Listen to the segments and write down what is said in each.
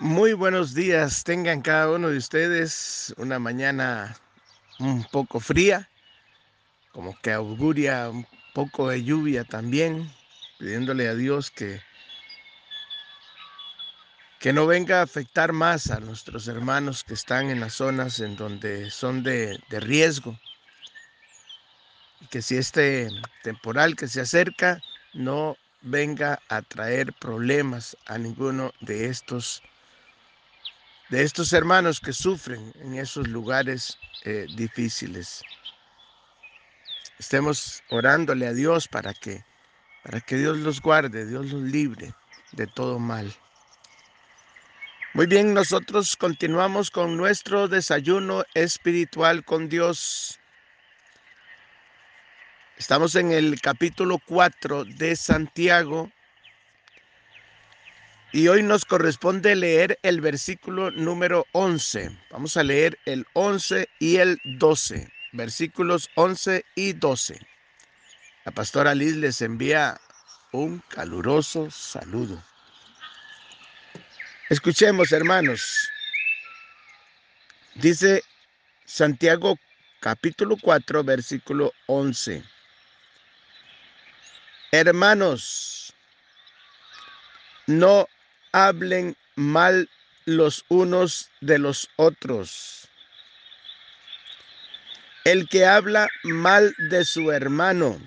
Muy buenos días, tengan cada uno de ustedes una mañana un poco fría, como que auguria un poco de lluvia también, pidiéndole a Dios que, que no venga a afectar más a nuestros hermanos que están en las zonas en donde son de, de riesgo. Y que si este temporal que se acerca no venga a traer problemas a ninguno de estos de estos hermanos que sufren en esos lugares eh, difíciles. Estemos orándole a Dios para que, para que Dios los guarde, Dios los libre de todo mal. Muy bien, nosotros continuamos con nuestro desayuno espiritual con Dios. Estamos en el capítulo 4 de Santiago y hoy nos corresponde leer el versículo número 11. Vamos a leer el 11 y el 12. Versículos 11 y 12. La pastora Liz les envía un caluroso saludo. Escuchemos, hermanos. Dice Santiago capítulo 4, versículo 11. Hermanos, no hablen mal los unos de los otros. El que habla mal de su hermano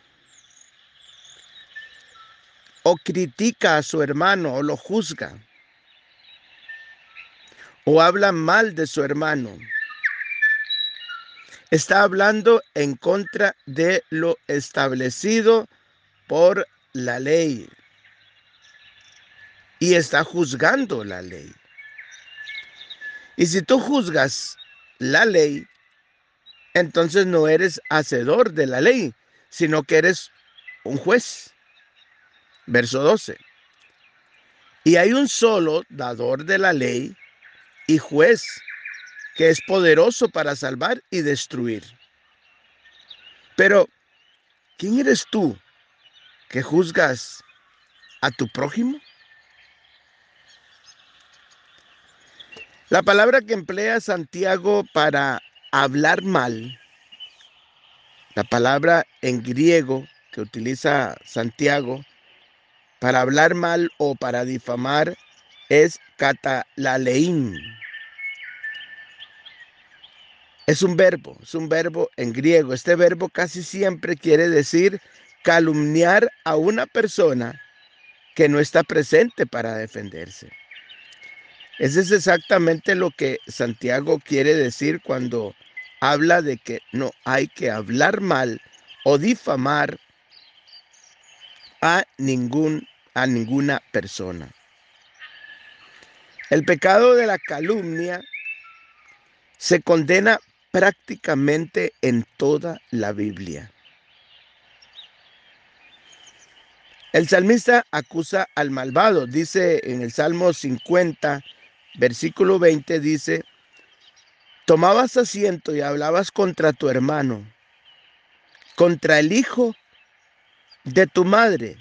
o critica a su hermano o lo juzga o habla mal de su hermano, está hablando en contra de lo establecido por la ley y está juzgando la ley. Y si tú juzgas la ley, entonces no eres hacedor de la ley, sino que eres un juez. Verso 12. Y hay un solo dador de la ley y juez que es poderoso para salvar y destruir. Pero, ¿quién eres tú que juzgas a tu prójimo? La palabra que emplea Santiago para hablar mal, la palabra en griego que utiliza Santiago para hablar mal o para difamar es katalalein. Es un verbo, es un verbo en griego. Este verbo casi siempre quiere decir calumniar a una persona que no está presente para defenderse. Eso es exactamente lo que Santiago quiere decir cuando habla de que no hay que hablar mal o difamar a, ningún, a ninguna persona. El pecado de la calumnia se condena prácticamente en toda la Biblia. El salmista acusa al malvado, dice en el Salmo 50, versículo 20 dice, tomabas asiento y hablabas contra tu hermano, contra el hijo de tu madre,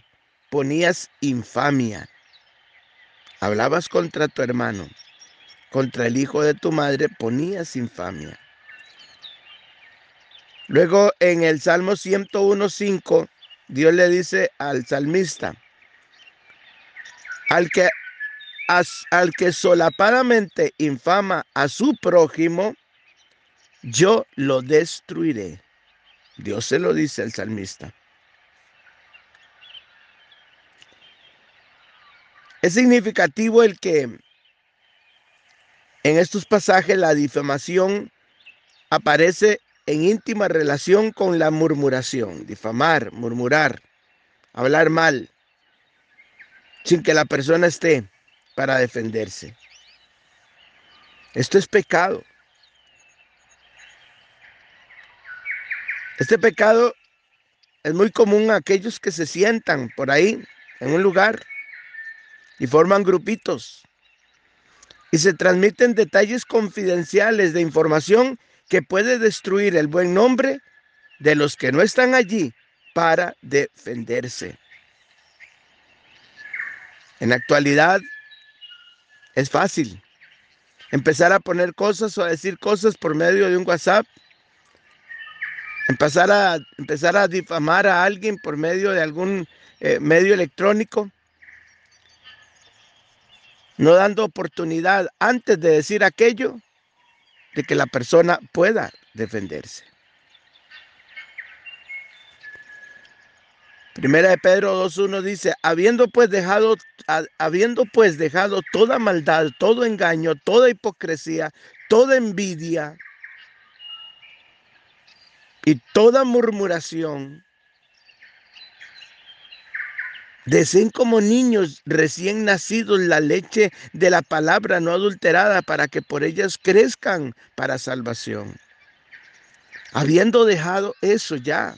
ponías infamia. Hablabas contra tu hermano, contra el hijo de tu madre, ponías infamia. Luego en el Salmo 101.5, Dios le dice al salmista, al que al que solapadamente infama a su prójimo, yo lo destruiré. Dios se lo dice al salmista. Es significativo el que en estos pasajes la difamación aparece en íntima relación con la murmuración, difamar, murmurar, hablar mal, sin que la persona esté para defenderse. Esto es pecado. Este pecado es muy común a aquellos que se sientan por ahí en un lugar y forman grupitos y se transmiten detalles confidenciales de información que puede destruir el buen nombre de los que no están allí para defenderse. En la actualidad Es fácil. Empezar a poner cosas o a decir cosas por medio de un WhatsApp. Empezar a, empezar a difamar a alguien por medio de algún eh, medio electrónico. No dando oportunidad antes de decir aquello de que la persona pueda defenderse. Primera de Pedro 2.1 dice, habiendo pues dejado, habiendo pues dejado toda maldad, todo engaño, toda hipocresía, toda envidia y toda murmuración, Deseen como niños recién nacidos la leche de la palabra no adulterada para que por ellas crezcan para salvación. Habiendo dejado eso ya,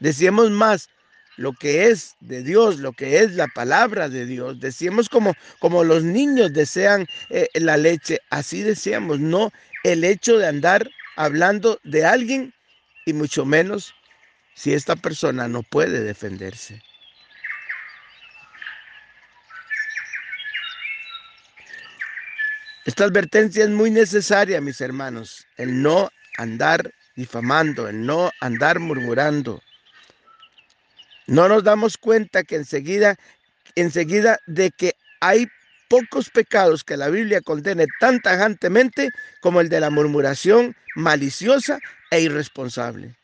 decíamos más, lo que es de Dios, lo que es la palabra de Dios. Decíamos como, como los niños desean eh, la leche, así decíamos, no el hecho de andar hablando de alguien y mucho menos si esta persona no puede defenderse. Esta advertencia es muy necesaria, mis hermanos, el no andar difamando, el no andar murmurando. No nos damos cuenta que enseguida, enseguida de que hay pocos pecados que la Biblia condene tan tajantemente como el de la murmuración maliciosa e irresponsable.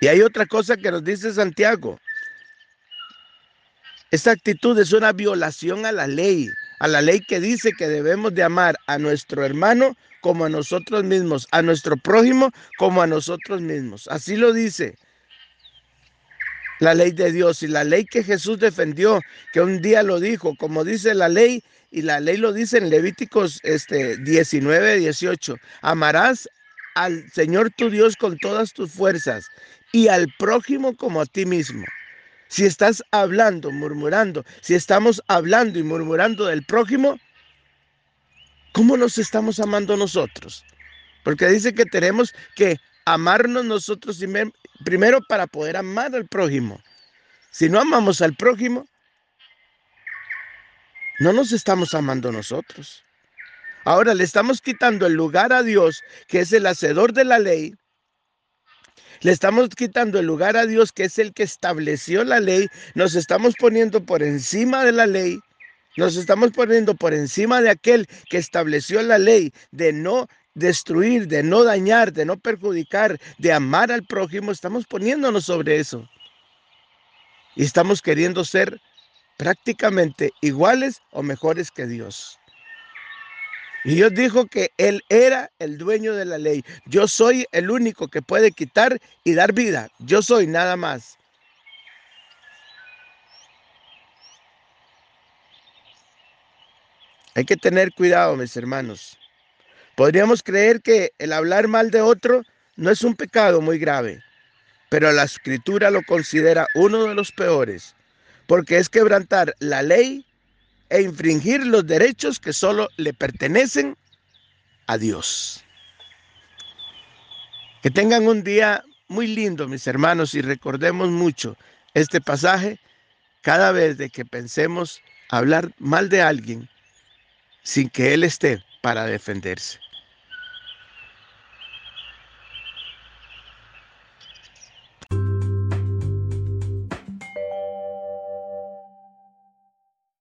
Y hay otra cosa que nos dice Santiago. Esta actitud es una violación a la ley, a la ley que dice que debemos de amar a nuestro hermano como a nosotros mismos, a nuestro prójimo como a nosotros mismos. Así lo dice la ley de Dios y la ley que Jesús defendió, que un día lo dijo, como dice la ley, y la ley lo dice en Levíticos este, 19, 18, amarás al Señor tu Dios con todas tus fuerzas y al prójimo como a ti mismo. Si estás hablando, murmurando, si estamos hablando y murmurando del prójimo, ¿cómo nos estamos amando nosotros? Porque dice que tenemos que amarnos nosotros primero para poder amar al prójimo. Si no amamos al prójimo, no nos estamos amando nosotros. Ahora le estamos quitando el lugar a Dios, que es el hacedor de la ley, le estamos quitando el lugar a Dios, que es el que estableció la ley. Nos estamos poniendo por encima de la ley. Nos estamos poniendo por encima de aquel que estableció la ley de no destruir, de no dañar, de no perjudicar, de amar al prójimo. Estamos poniéndonos sobre eso. Y estamos queriendo ser prácticamente iguales o mejores que Dios. Y Dios dijo que Él era el dueño de la ley. Yo soy el único que puede quitar y dar vida. Yo soy nada más. Hay que tener cuidado, mis hermanos. Podríamos creer que el hablar mal de otro no es un pecado muy grave, pero la escritura lo considera uno de los peores, porque es quebrantar la ley e infringir los derechos que solo le pertenecen a Dios. Que tengan un día muy lindo, mis hermanos, y recordemos mucho este pasaje cada vez de que pensemos hablar mal de alguien sin que Él esté para defenderse.